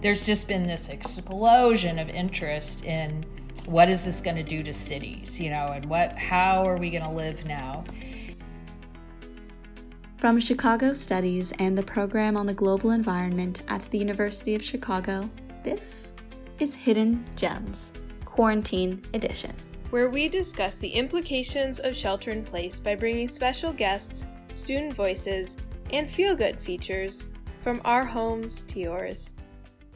there's just been this explosion of interest in what is this going to do to cities, you know, and what how are we going to live now? From Chicago Studies and the program on the global environment at the University of Chicago, this is Hidden Gems, Quarantine Edition, where we discuss the implications of shelter in place by bringing special guests, student voices, and feel good features from our homes to yours.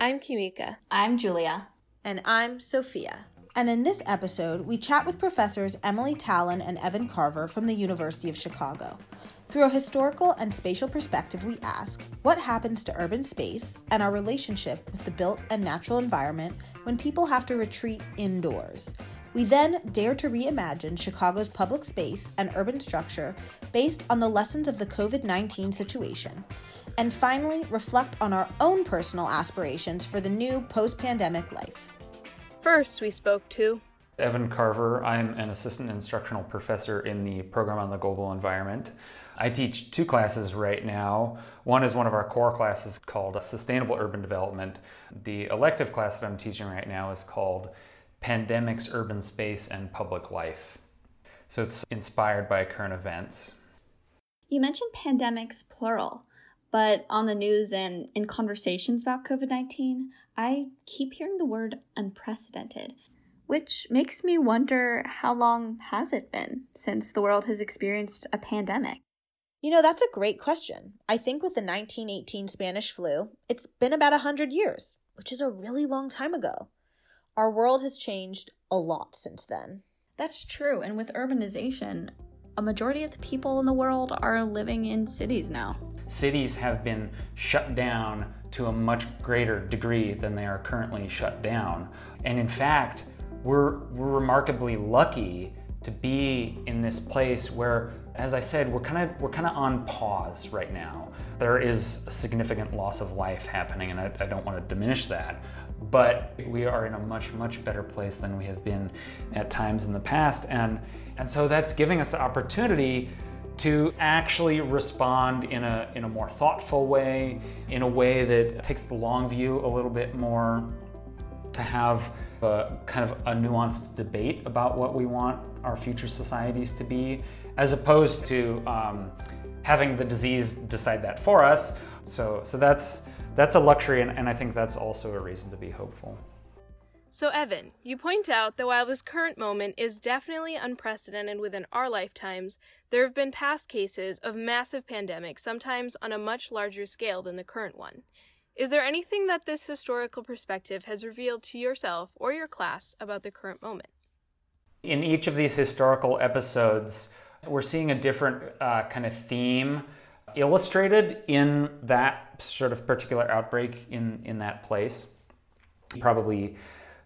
I'm Kimika. I'm Julia. And I'm Sophia. And in this episode, we chat with professors Emily Talen and Evan Carver from the University of Chicago. Through a historical and spatial perspective, we ask what happens to urban space and our relationship with the built and natural environment when people have to retreat indoors. We then dare to reimagine Chicago's public space and urban structure based on the lessons of the COVID 19 situation. And finally, reflect on our own personal aspirations for the new post pandemic life. First, we spoke to Evan Carver. I'm an assistant instructional professor in the program on the global environment. I teach two classes right now. One is one of our core classes called Sustainable Urban Development. The elective class that I'm teaching right now is called Pandemics, Urban Space, and Public Life. So it's inspired by current events. You mentioned pandemics plural, but on the news and in conversations about COVID 19, I keep hearing the word unprecedented which makes me wonder how long has it been since the world has experienced a pandemic? You know, that's a great question. I think with the 1918 Spanish flu, it's been about 100 years, which is a really long time ago. Our world has changed a lot since then. That's true. And with urbanization, a majority of the people in the world are living in cities now. Cities have been shut down to a much greater degree than they are currently shut down. And in fact, we're, we're remarkably lucky to be in this place where as I said, we're kind of we're kind of on pause right now. There is a significant loss of life happening, and I, I, don't want to diminish that. But we are in a much much better place than we have been at times in the past, and and so that's giving us the opportunity to actually respond in a in a more thoughtful way, in a way that takes the long view a little bit more, to have a kind of a nuanced debate about what we want our future societies to be as opposed to um, having the disease decide that for us. So, so that's that's a luxury, and, and I think that's also a reason to be hopeful. So, Evan, you point out that while this current moment is definitely unprecedented within our lifetimes, there have been past cases of massive pandemics, sometimes on a much larger scale than the current one. Is there anything that this historical perspective has revealed to yourself or your class about the current moment? In each of these historical episodes, we're seeing a different uh, kind of theme illustrated in that sort of particular outbreak in, in that place. Probably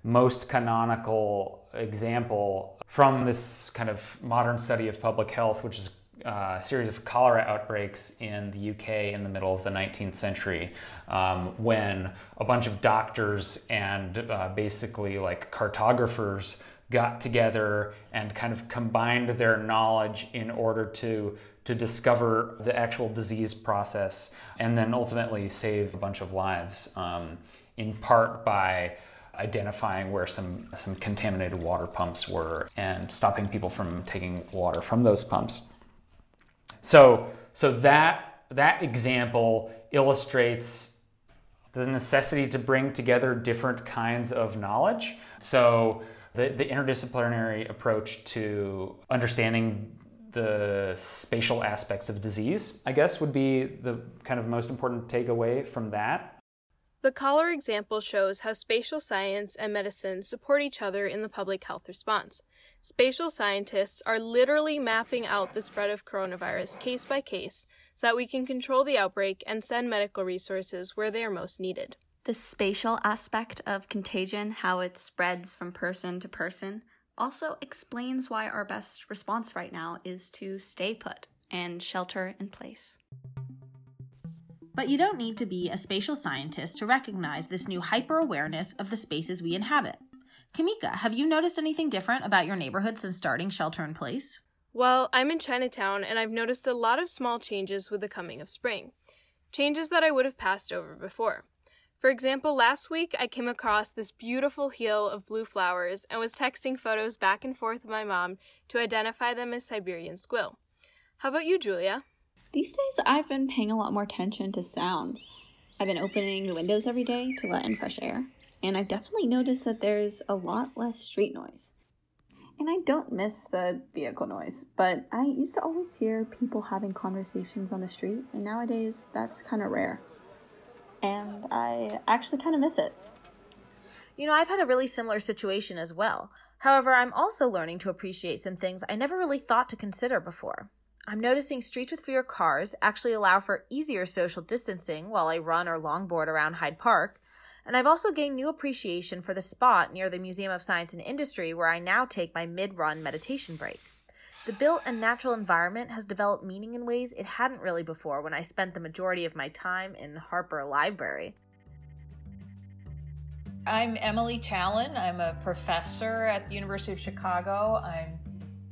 most canonical example from this kind of modern study of public health, which is uh, a series of cholera outbreaks in the UK in the middle of the 19th century, um, when a bunch of doctors and uh, basically like cartographers got together and kind of combined their knowledge in order to to discover the actual disease process and then ultimately save a bunch of lives um, in part by identifying where some some contaminated water pumps were and stopping people from taking water from those pumps so so that that example illustrates the necessity to bring together different kinds of knowledge so the, the interdisciplinary approach to understanding the spatial aspects of disease, I guess, would be the kind of most important takeaway from that. The cholera example shows how spatial science and medicine support each other in the public health response. Spatial scientists are literally mapping out the spread of coronavirus case by case so that we can control the outbreak and send medical resources where they are most needed the spatial aspect of contagion, how it spreads from person to person, also explains why our best response right now is to stay put and shelter in place. But you don't need to be a spatial scientist to recognize this new hyper awareness of the spaces we inhabit. Kimika, have you noticed anything different about your neighborhood since starting shelter in place? Well, I'm in Chinatown and I've noticed a lot of small changes with the coming of spring. Changes that I would have passed over before. For example, last week I came across this beautiful hill of blue flowers and was texting photos back and forth with my mom to identify them as Siberian squill. How about you, Julia? These days I've been paying a lot more attention to sounds. I've been opening the windows every day to let in fresh air, and I've definitely noticed that there's a lot less street noise. And I don't miss the vehicle noise, but I used to always hear people having conversations on the street, and nowadays that's kind of rare. And I actually kind of miss it. You know, I've had a really similar situation as well. However, I'm also learning to appreciate some things I never really thought to consider before. I'm noticing streets with fewer cars actually allow for easier social distancing while I run or longboard around Hyde Park, and I've also gained new appreciation for the spot near the Museum of Science and Industry where I now take my mid run meditation break. The built and natural environment has developed meaning in ways it hadn't really before when I spent the majority of my time in Harper Library. I'm Emily Talen. I'm a professor at the University of Chicago. I'm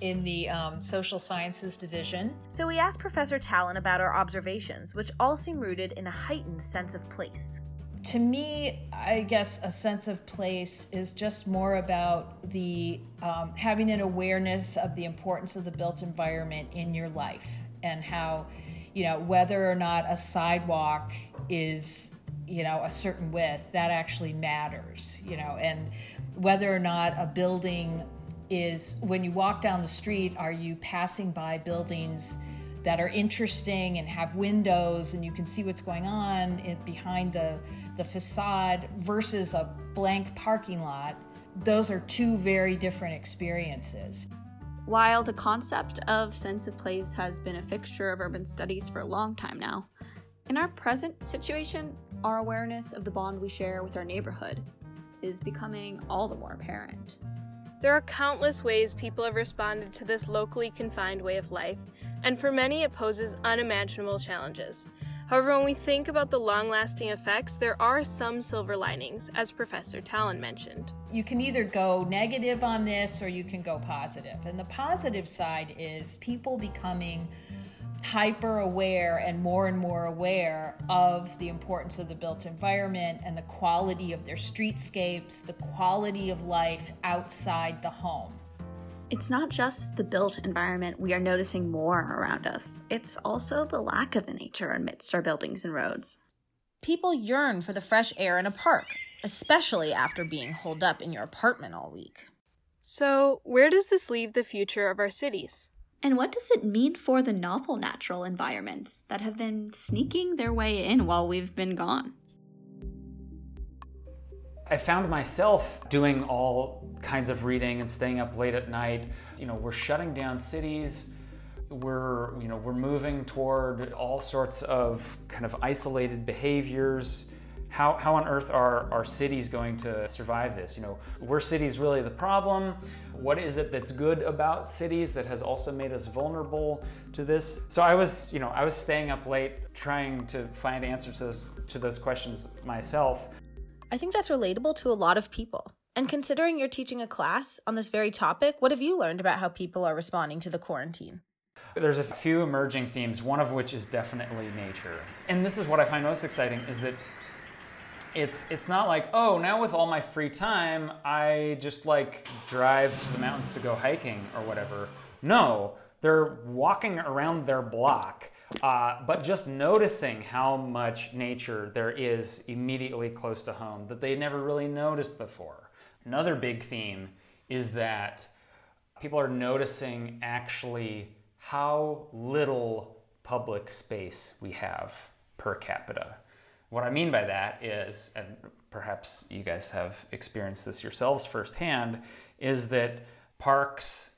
in the um, social sciences division. So we asked Professor Talen about our observations, which all seem rooted in a heightened sense of place to me, I guess a sense of place is just more about the um, having an awareness of the importance of the built environment in your life and how, you know, whether or not a sidewalk is, you know, a certain width, that actually matters, you know, and whether or not a building is, when you walk down the street, are you passing by buildings? that are interesting and have windows and you can see what's going on in, behind the the facade versus a blank parking lot, those are two very different experiences. While the concept of sense of place has been a fixture of urban studies for a long time now, in our present situation, our awareness of the bond we share with our neighborhood is becoming all the more apparent. There are countless ways people have responded to this locally confined way of life, and for many it poses unimaginable challenges. However, when we think about the long lasting effects, there are some silver linings, as Professor Talen mentioned. You can either go negative on this or you can go positive. And the positive side is people becoming hyper aware and more and more aware of the importance of the built environment and the quality of their streetscapes, the quality of life outside the home. It's not just the built environment we are noticing more around us, it's also the lack of nature amidst our buildings and roads. People yearn for the fresh air in a park, especially after being holed up in your apartment all week. So, where does this leave the future of our cities? And what does it mean for the novel natural environments that have been sneaking their way in while we've been gone? I found myself doing all kinds of reading and staying up late at night. You know, we're shutting down cities. We're, you know, we're moving toward all sorts of kind of isolated behaviors. How, how on earth are our cities going to survive this? You know, were cities really the problem? What is it that's good about cities that has also made us vulnerable to this? So I was, you know, I was staying up late trying to find answers to those, to those questions myself. I think that's relatable to a lot of people. And considering you're teaching a class on this very topic, what have you learned about how people are responding to the quarantine? There's a few emerging themes, one of which is definitely nature. And this is what I find most exciting is that it's it's not like, oh, now with all my free time, I just like drive to the mountains to go hiking or whatever. No, they're walking around their block uh, but just noticing how much nature there is immediately close to home that they never really noticed before. Another big theme is that people are noticing actually how little public space we have per capita. What I mean by that is, and perhaps you guys have experienced this yourselves firsthand, is that parks,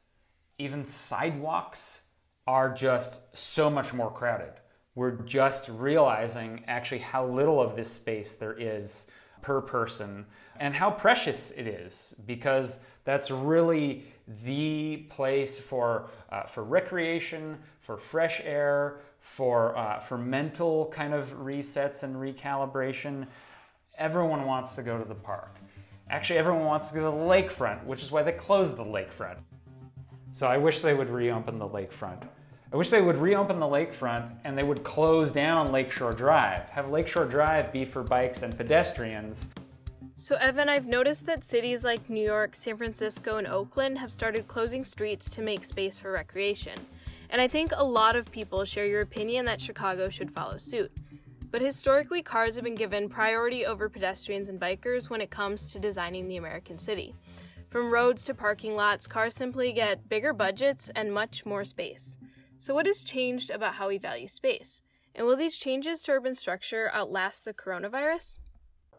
even sidewalks, are just so much more crowded. We're just realizing actually how little of this space there is per person and how precious it is because that's really the place for, uh, for recreation, for fresh air, for, uh, for mental kind of resets and recalibration. Everyone wants to go to the park. Actually, everyone wants to go to the lakefront, which is why they closed the lakefront. So I wish they would reopen the lakefront. I wish they would reopen the lakefront and they would close down Lakeshore Drive. Have Lakeshore Drive be for bikes and pedestrians. So, Evan, I've noticed that cities like New York, San Francisco, and Oakland have started closing streets to make space for recreation. And I think a lot of people share your opinion that Chicago should follow suit. But historically, cars have been given priority over pedestrians and bikers when it comes to designing the American city. From roads to parking lots, cars simply get bigger budgets and much more space. So, what has changed about how we value space? And will these changes to urban structure outlast the coronavirus?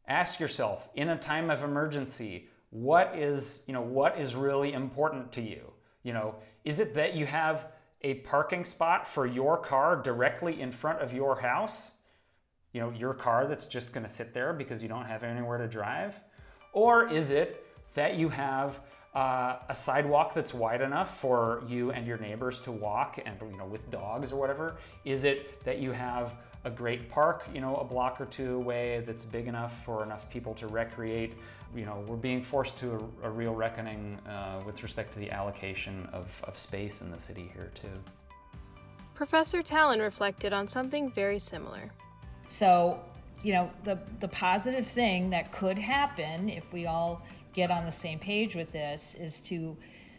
Ask yourself, in a time of emergency, what is, you know, what is really important to you? You know, is it that you have a parking spot for your car directly in front of your house? You know, your car that's just going to sit there because you don't have anywhere to drive? Or is it that you have uh, a sidewalk that's wide enough for you and your neighbors to walk and you know with dogs or whatever is it that you have a great park you know a block or two away that's big enough for enough people to recreate you know we're being forced to a, a real reckoning uh, with respect to the allocation of, of space in the city here too professor talen reflected on something very similar so you know the the positive thing that could happen if we all get on the same page with this is to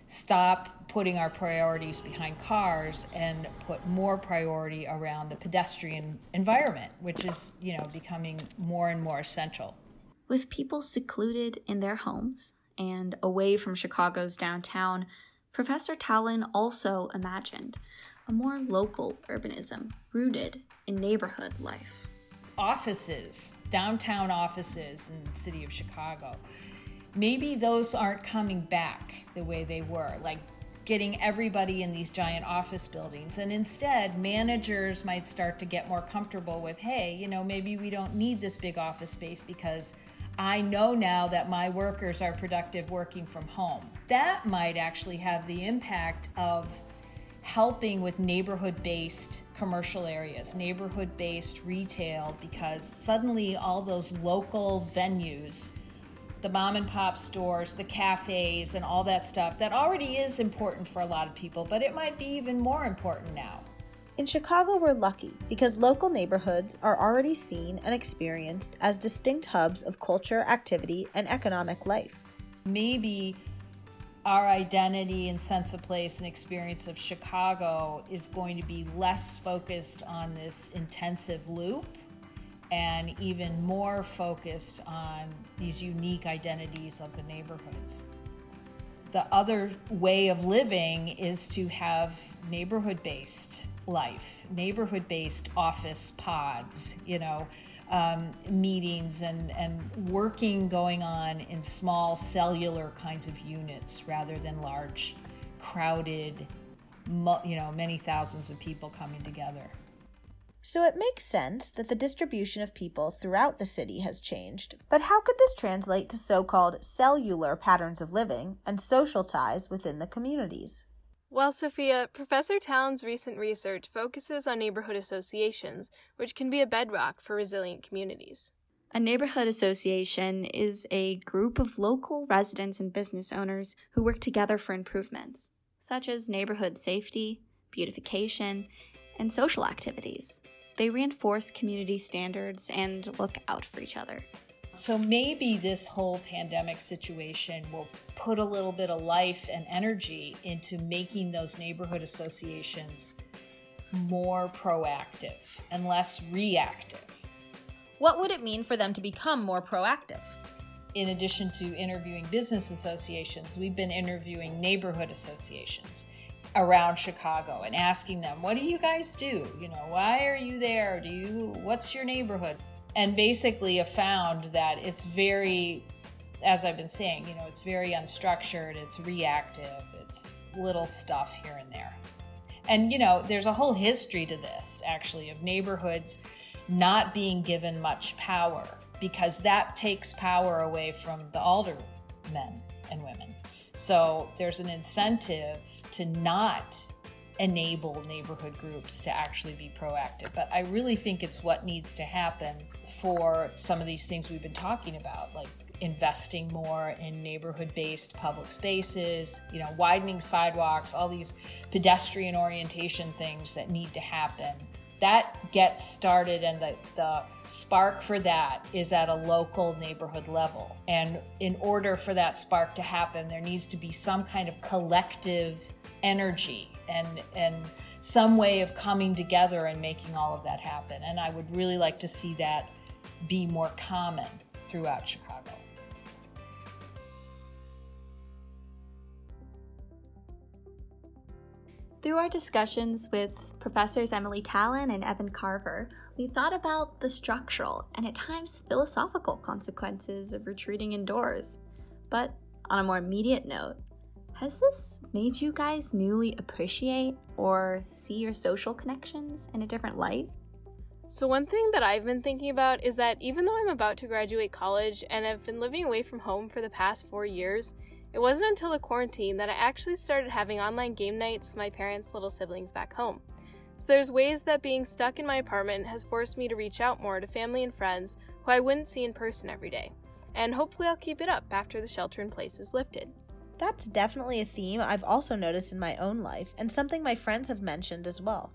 stop putting our priorities behind cars and put more priority around the pedestrian environment, which is, you know, becoming more and more essential. With people secluded in their homes and away from Chicago's downtown, Professor Talen also imagined a more local urbanism rooted in neighborhood life. Offices, downtown offices in the city of Chicago maybe those aren't coming back the way they were, like getting everybody in these giant office buildings. And instead, managers might start to get more comfortable with, hey, you know, maybe we don't need this big office space because I know now that my workers are productive working from home. That might actually have the impact of helping with neighborhood based commercial areas, neighborhood based retail, because suddenly all those local venues the mom and pop stores, the cafes, and all that stuff that already is important for a lot of people, but it might be even more important now. In Chicago, we're lucky because local neighborhoods are already seen and experienced as distinct hubs of culture, activity, and economic life. Maybe our identity and sense of place and experience of Chicago is going to be less focused on this intensive loop and even more focused on these unique identities of the neighborhoods. The other way of living is to have neighborhood based life, neighborhood based office pods, you know, um, meetings and, and working going on in small cellular kinds of units rather than large, crowded, you know, many thousands of people coming together. So it makes sense that the distribution of people throughout the city has changed. But how could this translate to so called cellular patterns of living and social ties within the communities? Well, Sophia, Professor Talen's recent research focuses on neighborhood associations, which can be a bedrock for resilient communities. A neighborhood association is a group of local residents and business owners who work together for improvements, such as neighborhood safety, beautification, and social activities. They reinforce community standards and look out for each other. So maybe this whole pandemic situation will put a little bit of life and energy into making those neighborhood associations more proactive and less reactive. What would it mean for them to become more proactive? In addition to interviewing business associations, we've been interviewing neighborhood associations around Chicago and asking them, what do you guys do? You know, why are you there? Do you, what's your neighborhood? And basically have found that it's very, as I've been saying, you know, it's very unstructured, it's reactive, it's little stuff here and there. And, you know, there's a whole history to this, actually, of neighborhoods not being given much power because that takes power away from the aldermen and women. So there's an incentive to not enable neighborhood groups to actually be proactive. But I really think it's what needs to happen for some of these things we've been talking about, like investing more in neighborhood based public spaces, you know, widening sidewalks, all these pedestrian orientation things that need to happen. That gets started, and the, the spark for that is at a local neighborhood level. And in order for that spark to happen, there needs to be some kind of collective energy and, and some way of coming together and making all of that happen. And I would really like to see that be more common throughout Chicago. Through our discussions with Professors Emily Talen and Evan Carver, we thought about the structural and at times philosophical consequences of retreating indoors. But on a more immediate note, has this made you guys newly appreciate or see your social connections in a different light? So, one thing that I've been thinking about is that even though I'm about to graduate college and I've been living away from home for the past four years, it wasn't until the quarantine that I actually started having online game nights with my parents' little siblings back home. So there's ways that being stuck in my apartment has forced me to reach out more to family and friends who I wouldn't see in person every day. And hopefully I'll keep it up after the shelter in place is lifted. That's definitely a theme I've also noticed in my own life and something my friends have mentioned as well.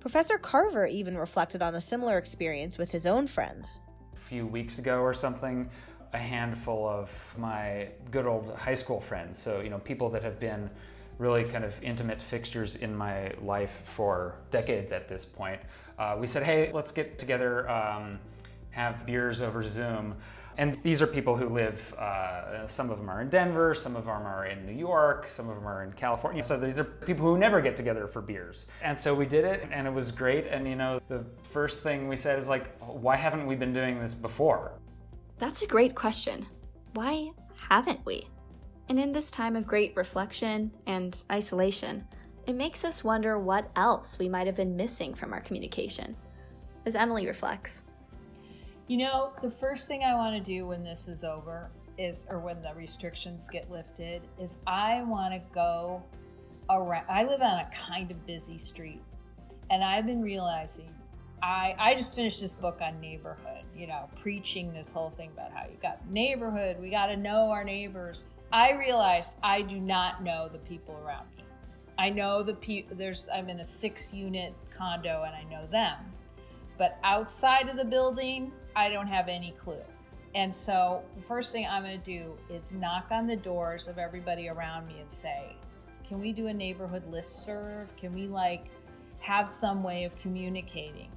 Professor Carver even reflected on a similar experience with his own friends. A few weeks ago or something, a handful of my good old high school friends. So, you know, people that have been really kind of intimate fixtures in my life for decades at this point. Uh, we said, hey, let's get together, um, have beers over Zoom. And these are people who live, uh, some of them are in Denver, some of them are in New York, some of them are in California. So these are people who never get together for beers. And so we did it and it was great. And you know, the first thing we said is like, why haven't we been doing this before? That's a great question. Why haven't we? And in this time of great reflection and isolation, it makes us wonder what else we might have been missing from our communication. As Emily reflects, You know, the first thing I want to do when this is over is, or when the restrictions get lifted, is I want to go around. I live on a kind of busy street, and I've been realizing I, I just finished this book on neighborhood, you know, preaching this whole thing about how you got neighborhood, we got to know our neighbors. I realized I do not know the people around me. I know the people, there's, I'm in a six unit condo and I know them. But outside of the building, I don't have any clue. And so the first thing I'm going to do is knock on the doors of everybody around me and say, can we do a neighborhood list serve? Can we like have some way of communicating?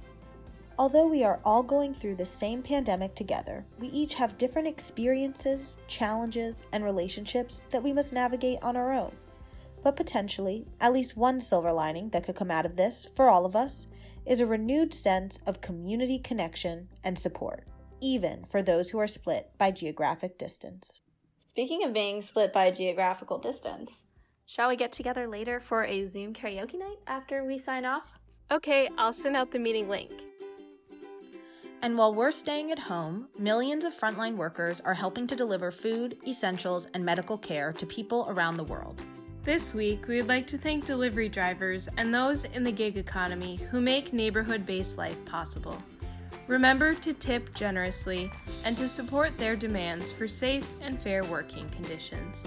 Although we are all going through the same pandemic together, we each have different experiences, challenges, and relationships that we must navigate on our own. But potentially, at least one silver lining that could come out of this, for all of us, is a renewed sense of community connection and support, even for those who are split by geographic distance. Speaking of being split by geographical distance, shall we get together later for a Zoom karaoke night after we sign off? Okay, I'll send out the meeting link. And while we're staying at home, millions of frontline workers are helping to deliver food, essentials, and medical care to people around the world. This week, we would like to thank delivery drivers and those in the gig economy who make neighborhood based life possible. Remember to tip generously and to support their demands for safe and fair working conditions.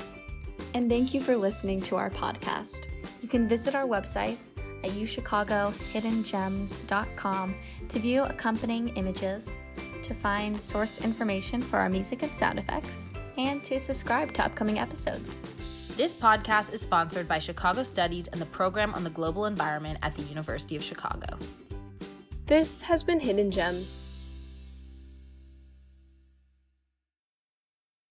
And thank you for listening to our podcast. You can visit our website at uchicagohiddengems.com to view accompanying images, to find source information for our music and sound effects, and to subscribe to upcoming episodes. This podcast is sponsored by Chicago Studies and the Program on the Global Environment at the University of Chicago. This has been Hidden Gems.